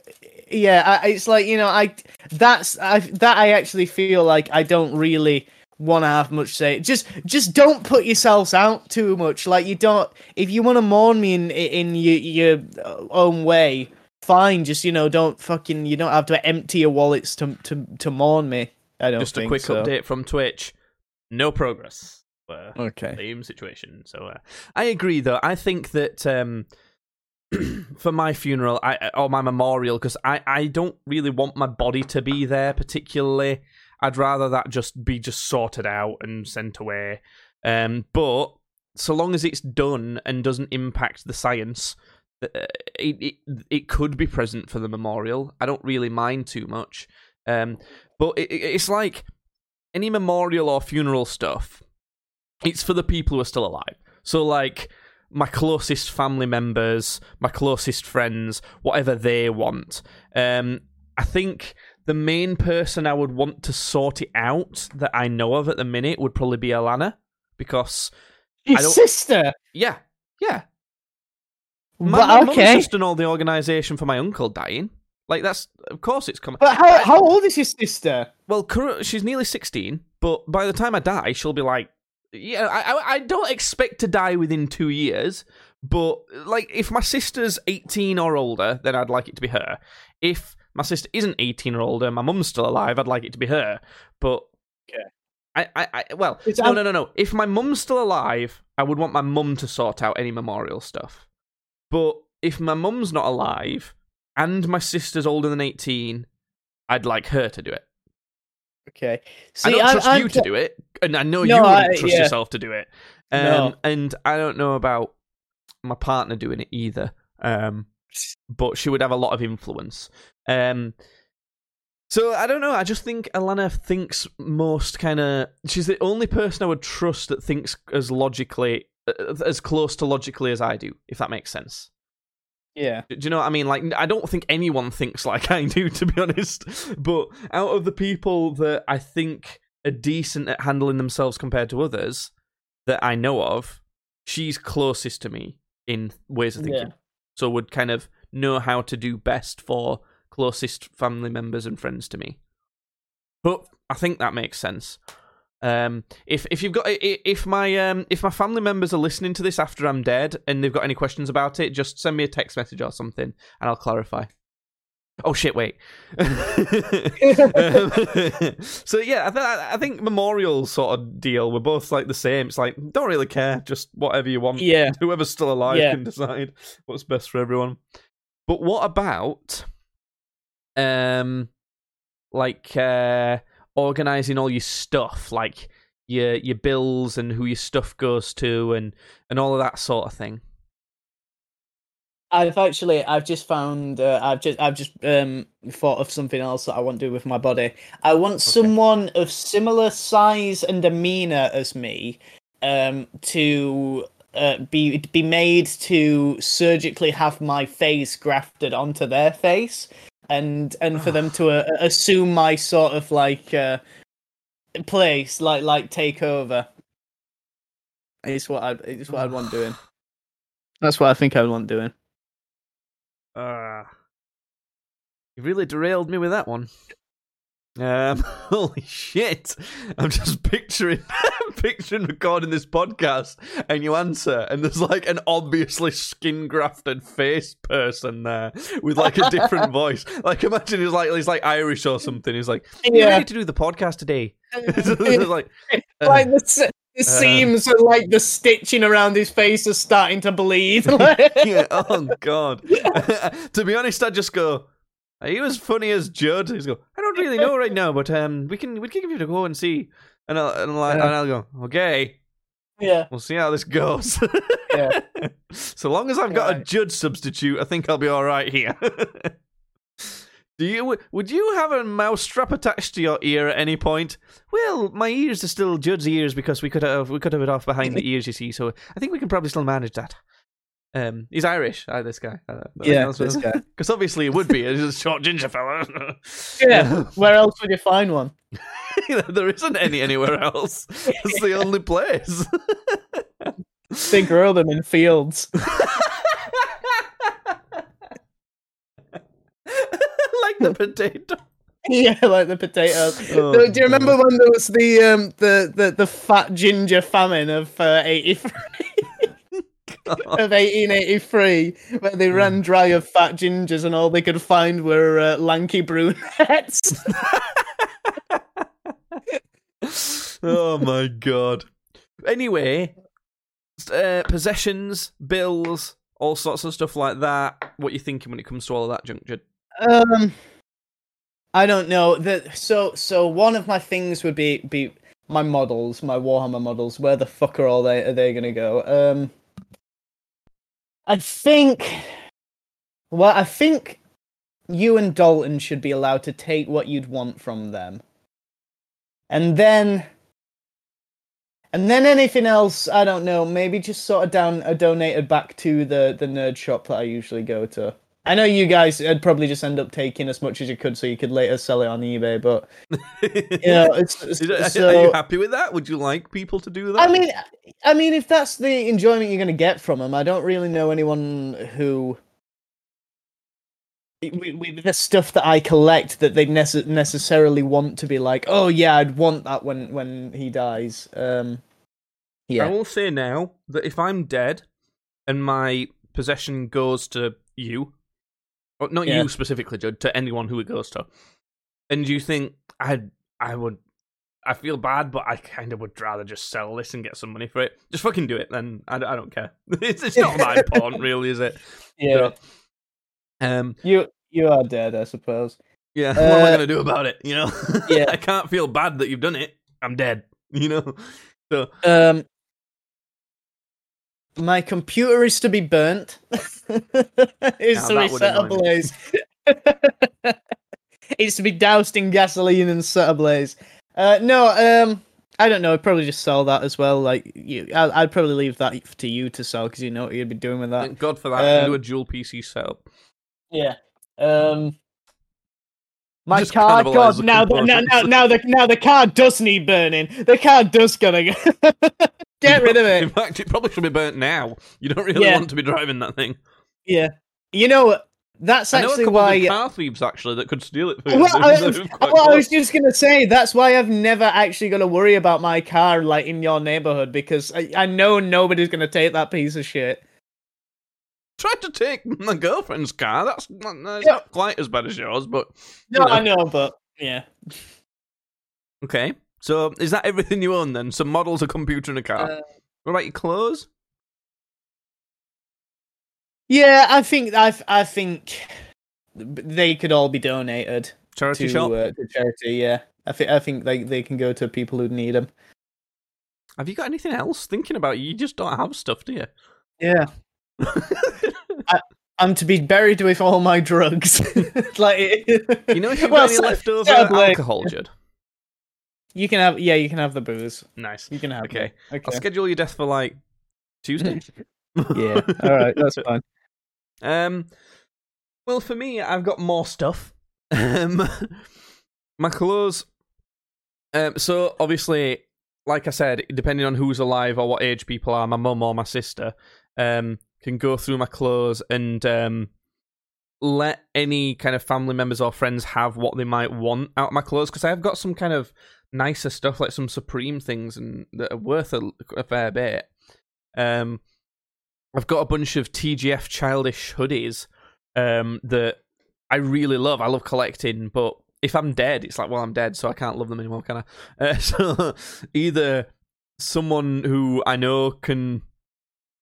S2: yeah, I, it's like you know I that's I that I actually feel like I don't really want to have much say. Just just don't put yourselves out too much. Like you don't if you want to mourn me in in your your own way, fine. Just you know, don't fucking. You don't have to empty your wallets to to to mourn me. I don't.
S1: Just a quick
S2: so.
S1: update from Twitch. No progress. Uh,
S2: Okay.
S1: same situation. So uh, I agree, though. I think that um, for my funeral I, or my memorial, because I, I don't really want my body to be there particularly. I'd rather that just be just sorted out and sent away. Um, but so long as it's done and doesn't impact the science, uh, it, it it could be present for the memorial. I don't really mind too much. Um, but it, it- it's like any memorial or funeral stuff. It's for the people who are still alive. So like my closest family members, my closest friends, whatever they want. Um, I think the main person I would want to sort it out that I know of at the minute would probably be Alana because
S2: Your sister.
S1: yeah, yeah, my,
S2: But
S1: my
S2: okay.
S1: just done all the organisation for my uncle dying. Like that's of course it's coming.
S2: But how how old is your sister?
S1: Well, she's nearly sixteen, but by the time I die, she'll be like, yeah. I, I I don't expect to die within two years, but like if my sister's eighteen or older, then I'd like it to be her. If my sister isn't eighteen or older, my mum's still alive, I'd like it to be her. But
S2: Okay.
S1: I, I, I well,
S2: It's-
S1: no,
S2: I'm-
S1: no, no, no. If my mum's still alive, I would want my mum to sort out any memorial stuff. But if my mum's not alive and my sister's older than eighteen, I'd like her to do it.
S2: Okay.
S1: I don't
S2: I'm-
S1: trust
S2: I'm
S1: you
S2: t-
S1: to do it, and I know
S2: No,
S1: you wouldn't
S2: I-
S1: trust
S2: yeah.
S1: yourself to do it. Um,
S2: No.
S1: And I don't know about my partner doing it either. Um, but she would have a lot of influence. Um, so I don't know. I just think Alana thinks most kind of. She's the only person I would trust that thinks as logically, uh, as close to logically as I do. If that makes sense.
S2: Yeah.
S1: Do you know what I mean? Like, I don't think anyone thinks like I do, to be honest. But out of the people that I think are decent at handling themselves compared to others that I know of, she's closest to me in ways of thinking.
S2: Yeah.
S1: So would kind of know how to do best for closest family members and friends to me. But I think that makes sense. Um, if if you've got if my um if my family members are listening to this after I'm dead and they've got any questions about it, just send me a text message or something and I'll clarify. Oh shit! Wait. Um, so yeah, I, th- I think memorial sort of deal. We're both like the same. It's like don't really care, just whatever you want.
S2: Yeah.
S1: Whoever's still alive
S2: Yeah.
S1: can decide what's best for everyone. But what about um like uh organizing all your stuff, like your your bills and who your stuff goes to and and all of that sort of thing.
S2: I've actually, I've just found, uh, I've just, I've just um thought of something else that I want to do with my body. I want someone of similar size and demeanor as me, um, to uh, be be made to surgically have my face grafted onto their face, and and for them to uh, assume my sort of like uh, place, like like take over. It's what I, it's what I'd want doing. That's what I think I'd want doing.
S1: Uh, you really derailed me with that one. Um, holy shit! I'm just picturing, picturing recording this podcast, and you answer, and there's like an obviously skin grafted face person there with like a different voice. Like imagine he's like he's like Irish or something. He's like, "You
S2: Yeah.
S1: ready to do the podcast today?" It's like, uh,
S2: like the, se- the seams and like the stitching around his face is starting to bleed.
S1: yeah, oh god. to be honest, I just go. Are you as funny as Judd? He's go. I don't really know right now, but um, we can we can give it a go and see. And I'll and I'll, and I'll go. Okay,
S2: yeah,
S1: we'll see how this goes.
S2: Yeah.
S1: so long as I've got a
S2: Right.
S1: Judd substitute, I think I'll be all right here. Do you would you have a mouse strap attached to your ear at any point? Well, my ears are still Judd's ears because we could have we could have it off behind the ears, you see. So I think we can probably still manage that. Um, he's Irish, uh, this guy. Uh,
S2: yeah. This guy.
S1: because obviously it would be. He's a short ginger fella.
S2: Yeah. Where else would you find one?
S1: there isn't any anywhere else. It's the only place.
S2: They grow them in fields.
S1: like the potato.
S2: yeah, like the potatoes.
S1: Oh,
S2: Do do you remember
S1: God.
S2: when there was the um the the, the fat ginger famine of uh, eighty three? of 1883, where they ran dry of fat gingers and all they could find were uh, lanky brunettes.
S1: oh my god. Anyway, uh, possessions, bills, all sorts of stuff like that. What you thinking when it comes to all of that junk?
S2: Um, I don't know. that. so, so one of my things would be be my models, my Warhammer models. Where the fuck are all they? Are they gonna go? Um, I think. Well, I think you and Dalton should be allowed to take what you'd want from them, and then. And then anything else, I don't know. Maybe just sort of down, uh, donated back to the the nerd shop that I usually go to. I know you guys would probably just end up taking as much as you could, so you could later sell it on eBay. But you know, it's, it's so,
S1: are you happy with that? Would you like people to do that?
S2: I mean, I mean, if that's the enjoyment you're going to get from them, I don't really know anyone who. With, the stuff that I collect, that they nece- necessarily want to be like, oh yeah, I'd want that when when he dies. Um,
S1: I will say now that if I'm dead and my possession goes to you, or not
S2: Yeah.
S1: you specifically, Judd, to anyone who it goes to, and you think I I would, I feel bad, but I kind of would rather just sell this and get some money for it. Just fucking do it, then I, I don't care. it's, it's not that important, really, is it?
S2: yeah.
S1: Um,
S2: You you are dead, I suppose.
S1: yeah. what am I
S2: Uh,
S1: gonna do about it? You know?
S2: yeah.
S1: I can't feel bad that you've done it. I'm dead. You know? So
S2: Um, my computer is to be burnt. it's
S1: Now
S2: to be set ablaze. it's to be doused in gasoline and set ablaze. Uh, no, um, I don't know. I'd probably just sell that as well. Like you, I, I'd probably leave that to you to sell because you know what you'd be doing with that.
S1: thank God for that. I can do
S2: um,
S1: a dual PC setup.
S2: Yeah. Um. My
S1: Just
S2: car, God! Now, the, now, now, now the now the car does need burning. The car does gonna go. get rid of it.
S1: In fact, it probably should be burnt now. You don't really
S2: Yeah.
S1: want to be driving that thing.
S2: Yeah. You know? That's
S1: I
S2: actually why.
S1: of car thieves actually that could steal it for you.
S2: Well, I, was, well, I was just gonna say that's why I've never actually got to worry about my car like in your neighborhood because I, I know nobody's gonna take that piece of shit.
S1: Tried to take my girlfriend's car. That's not, no,
S2: Yeah.
S1: not quite as bad as yours, but
S2: No,
S1: know.
S2: I know, but yeah,
S1: okay. So is that everything you own then? Some models, a computer, and a car.
S2: Uh,
S1: what about your clothes?
S2: yeah. I think I I think they could all be donated
S1: Charity
S2: to
S1: shop.
S2: uh, to charity. Yeah, I think I think they they can go to people who need them.
S1: Have you got anything else thinking about? You just don't have stuff, do you?
S2: Yeah, I'm to be buried with all my drugs. like
S1: you know if you've
S2: Well,
S1: got any
S2: so-
S1: leftover alcohol, Judd?
S2: You can have yeah, you can have the booze.
S1: Nice.
S2: You can have
S1: Okay.
S2: it. Okay.
S1: I'll schedule your death for like Tuesday.
S2: yeah. All right. That's fine.
S1: Um, well, for me, I've got more stuff. Um, my clothes. Um, so obviously, like I said, depending on who's alive or what age people are, my mum or my sister, um, can go through my clothes and um, let any kind of family members or friends have what they might want out of my clothes because I've got some kind of nicer stuff like some Supreme things and that are worth a, a fair bit. Um, I've got a bunch of TGF childish hoodies um, that I really love. I love collecting, but if I'm dead, it's like, well, I'm dead, so I can't love them anymore, can I? Uh, so either someone who I know can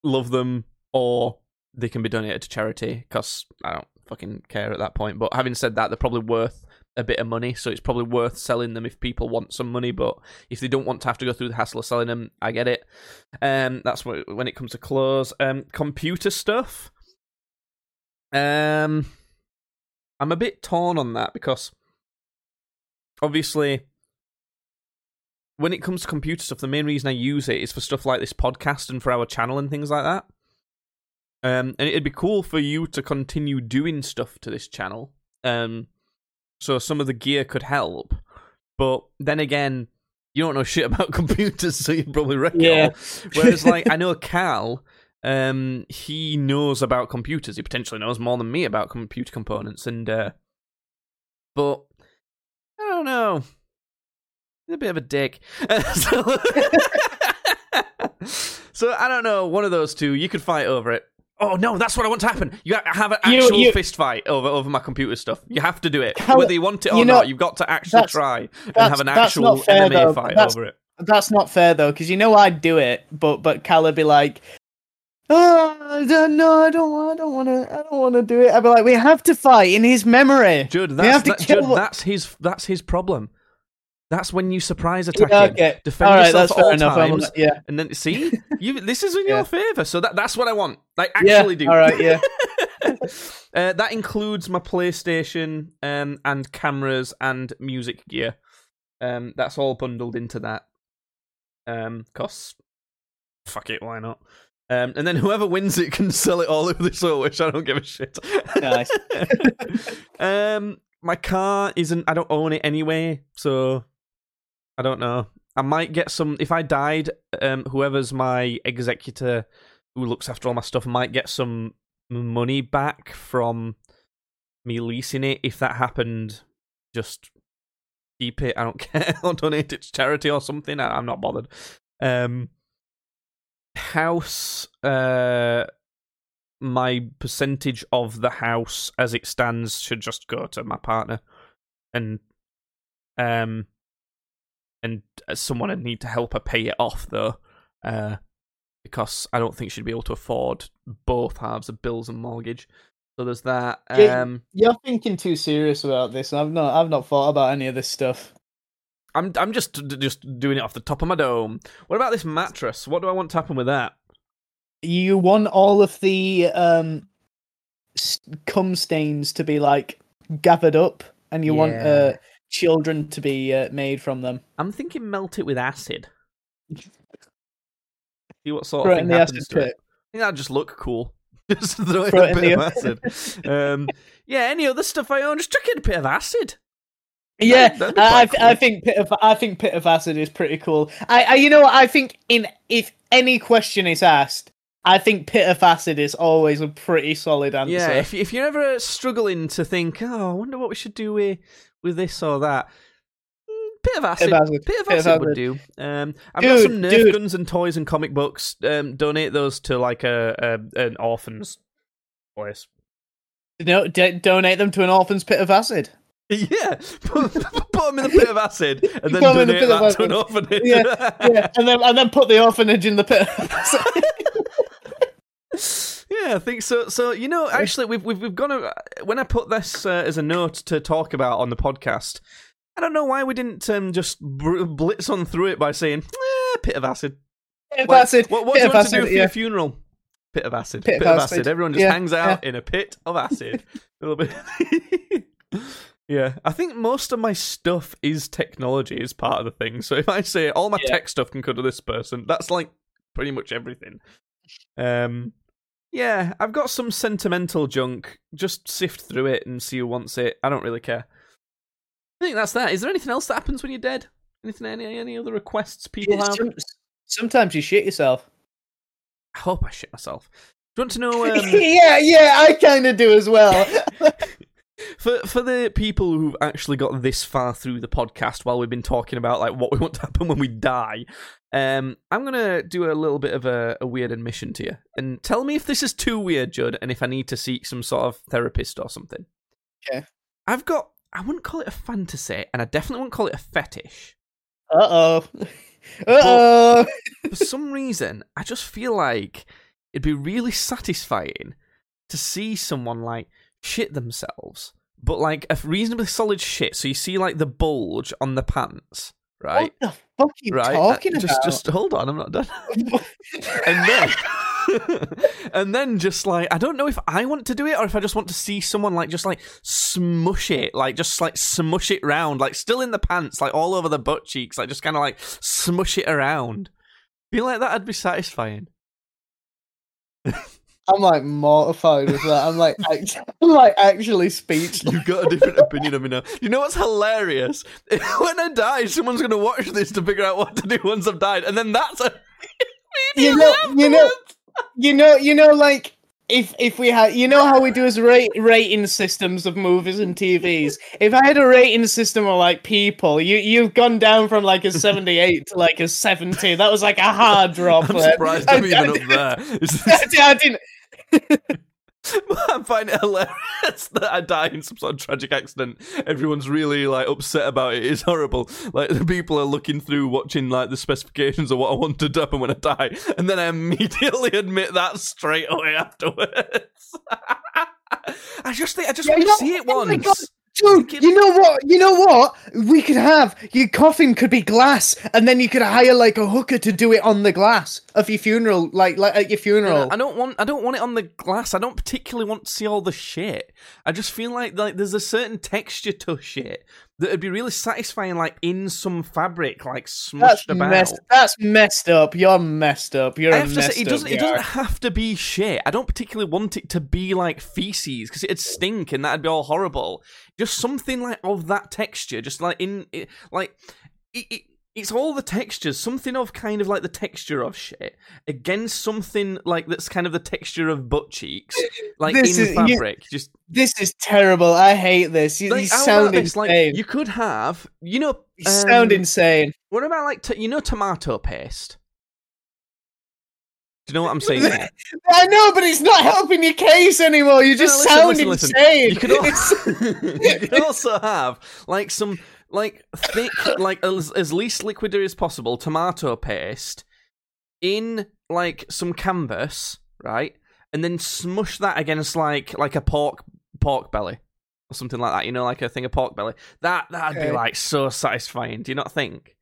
S1: love them, or they can be donated to charity because I don't fucking care at that point. But having said that, they're probably worth a bit of money, so it's probably worth selling them if people want some money. But if they don't want to have to go through the hassle of selling them, I get it. Um, that's what, when it comes to clothes. Um, computer stuff. Um, I'm a bit torn on that because obviously, when it comes to computer stuff, the main reason I use it is for stuff like this podcast and for our channel and things like that. Um, and it'd be cool for you to continue doing stuff to this channel. Um, so some of the gear could help, but then again, you don't know shit about computers, so you probably wreck it
S2: Yeah.
S1: all. Whereas, like, I know Cal, um, he knows about computers. He potentially knows more than me about computer components, and uh, but I don't know. He's a bit of a dick. So, so I don't know. One of those two. You could fight over it. Oh no, that's what I want to happen. You have an actual
S2: you-
S1: fist fight over over my computer stuff. You have to do it,
S2: How-
S1: whether you want it or
S2: you know,
S1: not. You've got to actually try and have an actual
S2: fair,
S1: MMA
S2: though.
S1: fight
S2: That's-
S1: over it.
S2: That's not fair though, because you know I'd do it, but but Cal would be like, "Oh, I don't- no, I don't want, I don't want to, I don't want to do it." I'd be like, "We have to fight in his memory."
S1: Judd,
S2: We
S1: that's
S2: have to
S1: that,
S2: kill
S1: Judd, that's his that's his problem. That's when you surprise attack
S2: Yeah,
S1: him. Defend
S2: all right,
S1: yourself
S2: that's
S1: at all
S2: enough.
S1: Times,
S2: yeah,
S1: and then see you. This is in
S2: Yeah.
S1: your favor, so that that's what I want. Like
S2: yeah,
S1: actually do.
S2: all right, yeah.
S1: uh, that includes my PlayStation um, and cameras and music gear. Um, that's all bundled into that. Um, costs. Fuck it, why not? Um, and then whoever wins it can sell it all over the store, which I don't give a shit.
S2: Nice.
S1: um, my car isn't. I don't own it anyway, so I don't know. I might get some if I died. Um, whoever's my executor who looks after all my stuff might get some money back from me leasing it. If that happened, just keep it. I don't care. I'll donate it to charity or something. I, I'm not bothered. Um, house. Uh, my percentage of the house as it stands should just go to my partner, and um, and someone would need to help her pay it off though, uh, because I don't think she'd be able to afford both halves of bills and mortgage. So there's that. Um,
S2: You're thinking too serious about this. I've not, I've not thought about any of this stuff.
S1: I'm I'm just just doing it off the top of my dome. What about this mattress? What do I want to happen with that?
S2: You want all of the um, cum stains to be like gathered up, and you want uh,
S1: Yeah.
S2: Children to be uh, made from them.
S1: I'm thinking melt it with acid. See what sort
S2: Throw
S1: of thing happens to it. I think that'd just look cool. Just throw it
S2: Throw
S1: in
S2: it
S1: a
S2: in
S1: bit
S2: the-
S1: of acid. um, yeah, any other stuff I own, just chuck it in a bit of acid.
S2: Yeah, I,
S1: quite
S2: I think pit of I think pit of acid is pretty cool. I, I you know what I think in if any question is asked, I think pit of acid is always a pretty solid answer.
S1: Yeah, if if you're ever struggling to think, oh, I wonder what we should do with with this or that. mm, Bit of acid,
S2: Bit of acid,
S1: bit of
S2: bit of
S1: acid would do. Um, I've got some Nerf
S2: dude.
S1: guns and toys and comic books. Um, donate those to like a, a an orphans place.
S2: No, d- donate them to an orphan's pit of acid.
S1: Yeah, put, put them in the pit of acid and then
S2: Put 'em in the
S1: donate
S2: pit
S1: that to an orphanage.
S2: Yeah, yeah, and then and then put the orphanage in the pit.
S1: Yeah, I think so. So you know, actually, we've we've we've gone. uh, When I put this uh, as a note to talk about on the podcast, I don't know why we didn't um, just br- blitz on through it by saying eh, pit of acid.
S2: Pit of
S1: Like,
S2: acid.
S1: What, what do you want
S2: acid,
S1: to do for
S2: yeah.
S1: your funeral? Pit of acid.
S2: Pit
S1: Pit,
S2: of acid.
S1: acid. Everyone just
S2: Yeah,
S1: hangs out in a pit of acid. a little bit. yeah, I think most of my stuff is technology is part of the thing. So if I say all my
S2: Yeah.
S1: tech stuff can go to this person, that's like pretty much everything. Um, yeah, I've got some sentimental junk. Just sift through it and see who wants it. I don't really care. I think that's that. Is there anything else that happens when you're dead? Anything? Any any other requests people have?
S2: Some- Sometimes you shit yourself.
S1: I hope I shit myself. Do you want to know? Um,
S2: yeah, yeah, I kind of do as well.
S1: for for the people who've actually got this far through the podcast while we've been talking about like what we want to happen when we die, um, I'm gonna do a little bit of a, a weird admission to you, and tell me if this is too weird, Judd, and if I need to seek some sort of therapist or something.
S2: Okay.
S1: I've got. I wouldn't call it a fantasy, and I definitely wouldn't call it a fetish.
S2: Uh oh. Uh oh.
S1: For some reason, I just feel like it'd be really satisfying to see someone like shit themselves, but like a reasonably solid shit. So you see like the bulge on the pants, right?
S2: What the fuck are you
S1: right.
S2: talking
S1: Uh, just,
S2: about?
S1: just hold on, I'm not done. and then, and then just like I don't know if I want to do it or if I just want to see someone like just like smush it, like just like smush it round, like still in the pants, like all over the butt cheeks, like just kind of like smush it around. Feel like that'd be satisfying.
S2: I'm like mortified with that. I'm like, act- I'm like actually speechless.
S1: You've got a different opinion of me now. You know what's hilarious? when I die, someone's gonna watch this to figure out what to do once I've died, and then that's a
S2: You know, you know, you know, you know, like if if we had, you know how we do as rate rating systems of movies and TVs. If I had a rating system of like people, you you've gone down from like a seventy eight to like a seventy. That was like a hard drop.
S1: I'm surprised I'm even up there. It's-
S2: I didn't.
S1: I find it hilarious that I die in some sort of tragic accident. Everyone's really like upset about it. It's horrible. Like the people are looking through, watching like the specifications of what I want to happen when I die, and then I immediately admit that straight away afterwards. I just think I just
S2: Yeah,
S1: want to see it
S2: oh
S1: once.
S2: Dude, you know what? You know what? We could have your coffin could be glass, and then you could hire like a hooker to do it on the glass of your funeral, like like at your funeral.
S1: I don't want I don't want it on the glass. I don't particularly want to see all the shit. I just feel like like there's a certain texture to shit that would be really satisfying like in some fabric like smushed
S2: That's
S1: about.
S2: messed. That's messed up. You're messed up. You're
S1: I
S2: a
S1: have to
S2: messed
S1: say, it doesn't. It doesn't have to be shit. I don't particularly want it to be like feces because it'd stink and that'd be all horrible. Just something like of that texture, just like in, it, like it, it, it's all the textures. Something of kind of like the texture of shit against something like that's kind of the texture of butt cheeks, like
S2: This
S1: in
S2: is- you-
S1: fabric. Just
S2: This is terrible. I hate this. You,
S1: like,
S2: you sound
S1: this? Like
S2: insane.
S1: you could have, you know,
S2: You sound
S1: um,
S2: insane.
S1: What about like t- you know tomato paste? Do you know what I'm saying?
S2: I know, but it's not helping your case anymore. You just
S1: listen,
S2: sound
S1: listen, listen.
S2: insane.
S1: You could, also, you could also have like some like thick, like as, as least liquidy as possible tomato paste in like some canvas, right? And then smush that against like like a pork pork belly or something like that. You know, like a thing of pork belly. That that'd
S2: Okay.
S1: be like so satisfying. Do you not think?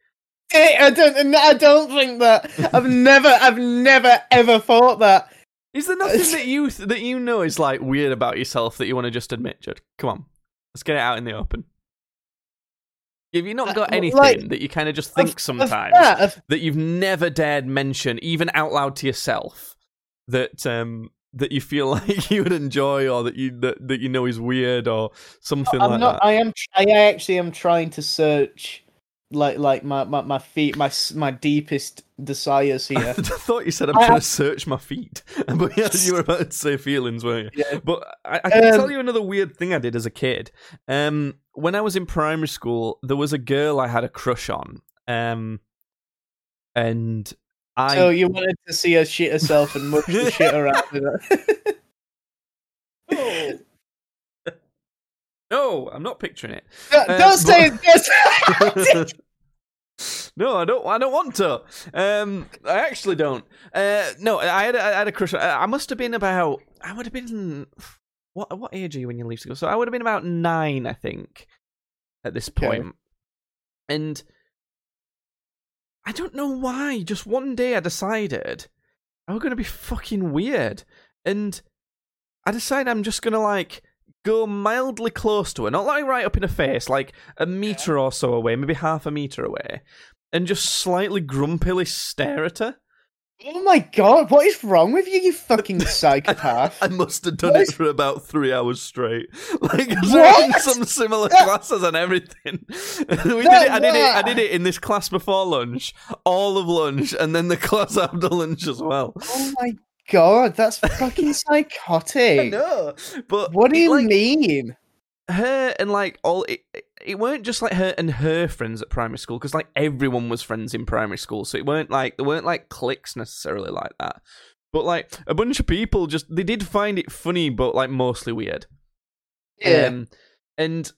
S2: I don't. I don't think that. I've never. I've never ever thought that.
S1: Is there nothing that you that you know is like weird about yourself that you want to just admit, Judd? Come on, let's get it out in the open. Have you not
S2: Uh,
S1: got anything
S2: like,
S1: that you kind of just think sometimes
S2: that
S1: you've never dared mention, even out loud to yourself, that um that you feel like you would enjoy, or that you that, that you know is weird, or something
S2: I'm
S1: like
S2: not.
S1: that?
S2: I am. I actually am trying to search, like, like my my, my feet, my my deepest desires here.
S1: I thought you said I'm
S2: I
S1: trying to search my feet, but yeah, you were about to say feelings, weren't you?
S2: Yeah.
S1: But I, I can
S2: Um,
S1: tell you another weird thing I did as a kid. Um, when I was in primary school, there was a girl I had a crush on. Um, and I
S2: So you wanted to see her shit herself and mush the shit around with her.
S1: no, no, I'm not picturing it.
S2: don't,
S1: Uh,
S2: don't say it.
S1: No, I don't. I don't want to. Um, I actually don't. Uh, no, I had. A, I had a crush. I I must have been about. I would have been. What what age are you when you leave school? So I would have been about nine, I think, at this point. And I don't know why. Just one day, I decided I was gonna be fucking weird, and I decided I'm just gonna like go mildly close to her, not like right up in her face, like a meter or so away, maybe half a meter away, and just slightly grumpily stare at her.
S2: oh my god, what is wrong with you, you fucking psychopath?
S1: I must have done
S2: What
S1: it
S2: is-
S1: for about three hours straight. Like some similar
S2: That-
S1: classes and everything. we did it. I did it. I did it in this class before lunch, all of lunch, and then the class after lunch as well.
S2: oh my god, that's fucking psychotic.
S1: I know, but
S2: What do you
S1: like,
S2: mean?
S1: her and like all it, it weren't just like her and her friends at primary school because like everyone was friends in primary school so it weren't like there weren't like cliques necessarily like that but like a bunch of people just they did find it funny but like mostly weird
S2: Yeah.
S1: um, and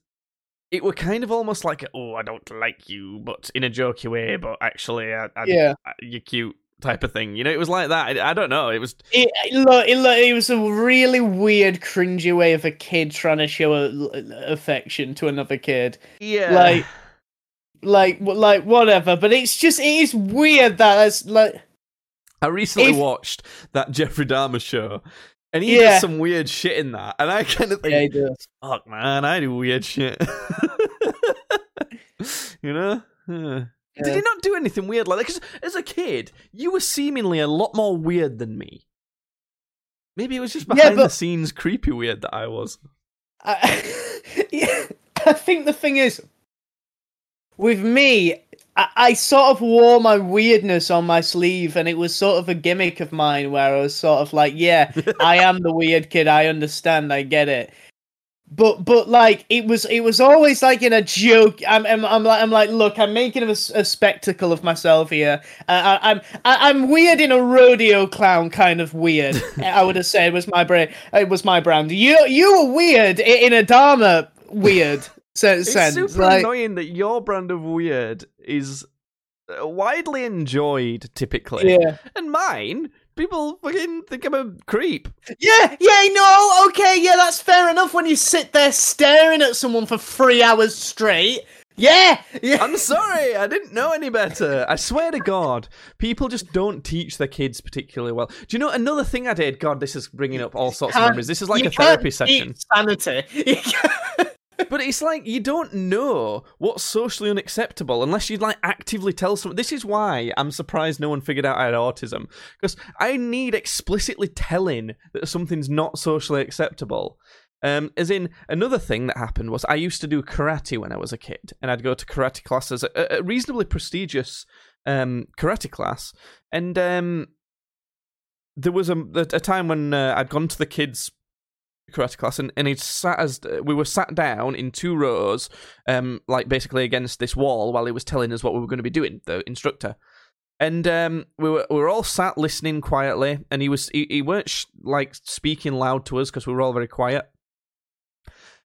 S1: it were kind of almost like oh i don't like you but in a jokey way but actually I, I,
S2: yeah.
S1: I- you're cute type of thing you know it was like that I, I don't know it was
S2: It, look, it, look, it was a really weird, cringy way of a kid trying to show a, affection to another kid.
S1: yeah
S2: Like, like, like, whatever. But it's just, it is weird that it's like,
S1: I recently
S2: If-
S1: watched that Jeffrey Dahmer show, and he
S2: Yeah.
S1: does some weird shit in that, and I kind of think,
S2: yeah, he does.
S1: "Fuck, man, I do weird shit." you know? Yeah. Did he not do anything weird like that? Because as a kid, you were seemingly a lot more weird than me. Maybe it was just
S2: Yeah,
S1: behind the scenes creepy weird that I was.
S2: I, yeah, I think the thing is, with me, I, I sort of wore my weirdness on my sleeve, and it was sort of a gimmick of mine where I was sort of like, yeah, I am the weird kid. I understand. I get it. But but like it was it was always like in a joke. I'm I'm, I'm like I'm like look I'm making a, a spectacle of myself here. Uh, I, I'm I, I'm weird in a rodeo clown kind of weird. I would have said was my brand. It was my brand. You you were weird in a Dahmer weird sense.
S1: It's super like, annoying that your brand of weird is uh, widely enjoyed typically,
S2: yeah.
S1: and mine people fucking think I'm a creep.
S2: Yeah, yeah, no, okay, yeah, that's fair enough when you sit there staring at someone for three hours straight. Yeah, yeah.
S1: I'm sorry, I didn't know any better. I swear to God, people just don't teach their kids particularly well. Do you know another thing I did? God, this is bringing up all sorts of memories. This is like a therapy session.
S2: Sanity.
S1: but it's like you don't know what's socially unacceptable unless you like actively tell someone. This is why I'm surprised no one figured out I had autism because I need explicitly telling that something's not socially acceptable. Um, as in another thing that happened was I used to do karate when I was a kid, and I'd go to karate classes, a, a reasonably prestigious um, karate class, and um, there was a, a time when uh, I'd gone to the kids' karate class, and, and he sat as we were sat down in two rows, um, like basically against this wall while he was telling us what we were going to be doing. The instructor, and um, we were we were all sat listening quietly, and he was he, he weren't sh- like speaking loud to us because we were all very quiet.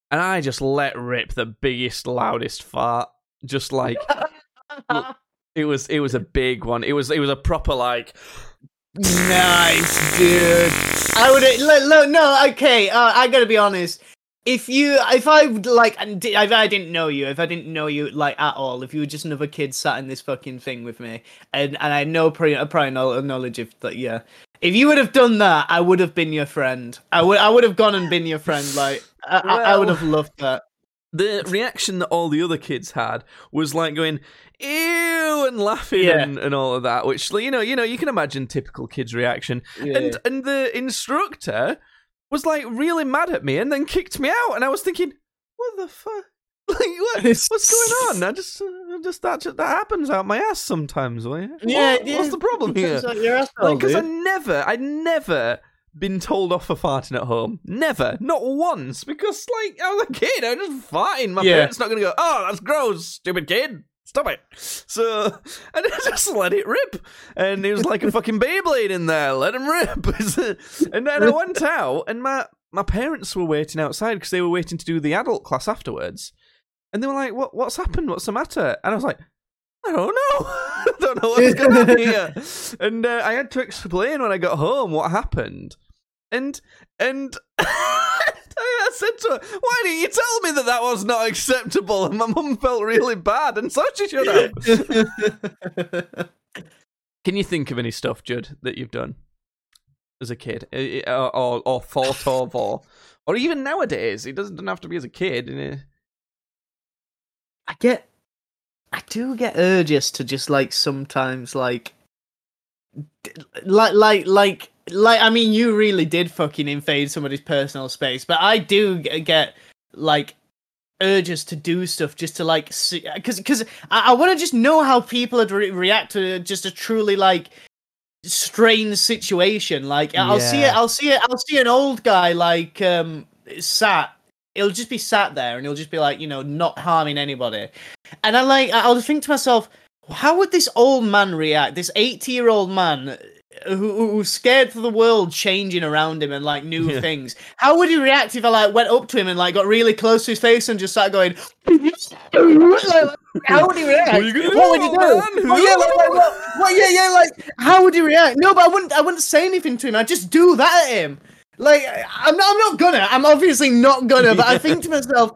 S1: And I just let rip the biggest, loudest fart, just like it was. It was a big one. It was. It was a proper like.
S2: Nice, dude. I would no. Okay, uh, I gotta be honest. If you, if I would like, if I didn't know you, if I didn't know you like at all, if you were just another kid sat in this fucking thing with me, and and I had no prior, prior knowledge of that, yeah. If you would have done that, I would have been your friend. I would, I would have gone and been your friend. Like, I, well, I would have loved that.
S1: The reaction that all the other kids had was like going, ew and laughing
S2: yeah.
S1: and, and all of that which you know you know you can imagine typical kids reaction.
S2: Yeah.
S1: and and the instructor was like really mad at me and then kicked me out and i was thinking what the fuck like what, what's going on? I just just that that happens out my ass sometimes
S2: yeah,
S1: what, what's the problem here? because i never i never been told off for farting at home. Never, not once, because like I was a kid, I was just farting. My yeah. parents not gonna go, "Oh, that's gross, stupid kid." stop it. So, and I just let it rip. And it was like a fucking Beyblade in there. Let him rip. and then I went out, and my, my parents were waiting outside because they were waiting to do the adult class afterwards. And they were like, "What? What's happened? What's the matter?" And I was like, "I don't know. I don't know what's going on here." And uh, I had to explain when I got home what happened. And and I said to her, "Why didn't you tell me that that was not acceptable?" And my mum felt really bad, and so she should have. Can you think of any stuff, Judd, that you've done as a kid, or or, or thought of, or or even nowadays? It doesn't have to be as a kid.
S2: I get, I do get urges to just like sometimes like, like like like like I mean, you really did fucking invade somebody's personal space, but I do get like urges to do stuff just to like see because because I, I want to just know how people would re- react to just a truly like strange situation. Like I'll see it, I'll see it, I'll see an old guy like um sat. He'll just be sat there and he'll just be like, you know, not harming anybody. And I like, I'll think to myself, how would this old man react? This 80 year old man uh, who, who's scared for the world changing around him and like new yeah. things. How would he react if I like went up to him and like got really close to his face and just started going? like, how would he react? What, what would he do? Oh, yeah, like, like, what, what, yeah, yeah, like how would he react? No, but I wouldn't. I wouldn't say anything to him. I'd just do that at him. Like I'm not. I'm not gonna. I'm obviously not gonna. But I think to myself,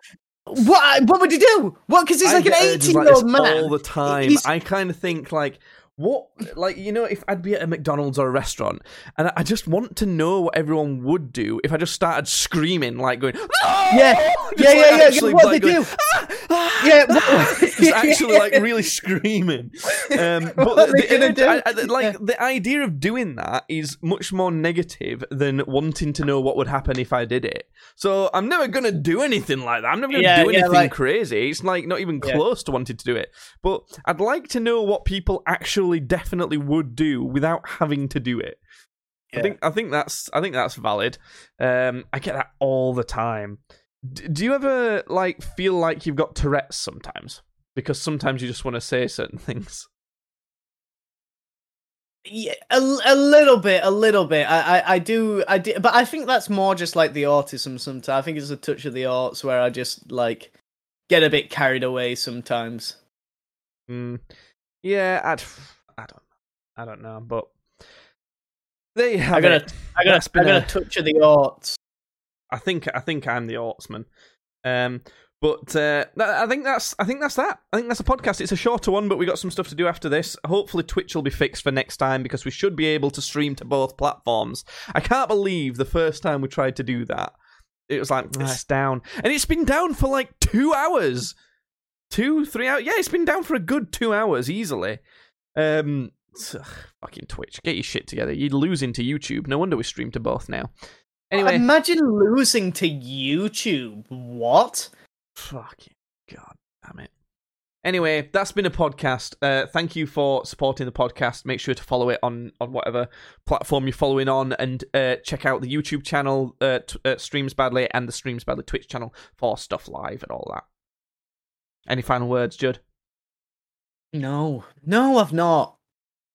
S2: what? What would he do? What? Because he's like an 18 year old man
S1: all the time. He's... I kind of think like what like you know if i'd be at a mcdonald's or a restaurant and i just want to know what everyone would do if i just started screaming like going no!
S2: Yeah,
S1: Just,
S2: yeah,
S1: like,
S2: yeah, yeah. What
S1: like,
S2: they
S1: going,
S2: do?
S1: "Ah, ah,
S2: Yeah,
S1: ah," just actually like really screaming um but
S2: are
S1: the, the- I- I- like
S2: Yeah.
S1: the idea of doing that is much more negative than wanting to know what would happen if i did it so i'm never gonna do anything like that i'm never gonna
S2: Yeah,
S1: do
S2: yeah,
S1: anything
S2: like-
S1: crazy it's like not even
S2: Yeah.
S1: close to wanting to do it but i'd like to know what people actually definitely would do without having to do it I think I think that's I think that's valid. Um, I get that all the time. D- do you ever like feel like you've got Tourette's sometimes? Because sometimes you just want to say certain things.
S2: Yeah, a, a little bit, a little bit. I, I, I do, I do, but I think that's more just like the autism. Sometimes I think it's a touch of the arts where I just like get a bit carried away sometimes.
S1: Mm, yeah, I'd, I don't, I don't know, but there you have
S2: I got
S1: it.
S2: I got,
S1: That's
S2: a, I
S1: been
S2: got
S1: a-
S2: touch of the arts.
S1: I think I think I'm the Ortsman. Um, but uh, I think that's I think that's that. I think that's a podcast. It's a shorter one, but we got some stuff to do after this. Hopefully, Twitch will be fixed for next time because we should be able to stream to both platforms. I can't believe the first time we tried to do that, it was like "Ah, it's down, and it's been down for like two hours, two three hours. Yeah, it's been down for a good two hours easily. Um, ugh, fucking Twitch, get your shit together. You're losing to YouTube. No wonder we stream to both now. Anyway,
S2: Imagine losing to YouTube. What?
S1: Fucking god damn it. Anyway, that's been a podcast. Uh, thank you for supporting the podcast. Make sure to follow it on on whatever platform you're following on, and uh, check out the YouTube channel, uh, t- uh, Streams Badly, and the Streams Badly Twitch channel for stuff live and all that. Any final words, Judd?
S2: No, no, I've not.